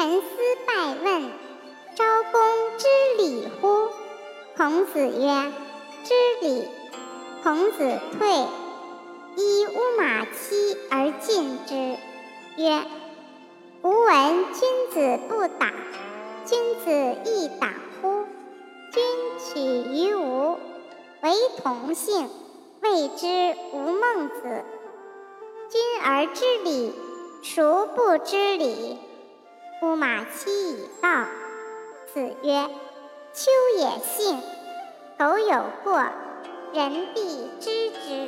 沉思拜问：“昭公知礼乎？”孔子曰：“知礼。”孔子退，依乌马期而进之，曰：“吾闻君子不党，君子亦党乎？君取于吾，为同姓，谓之吾孟子。君而知礼，孰不知礼？”夫马期已到。子曰：“秋也信，苟有过。”人必知之。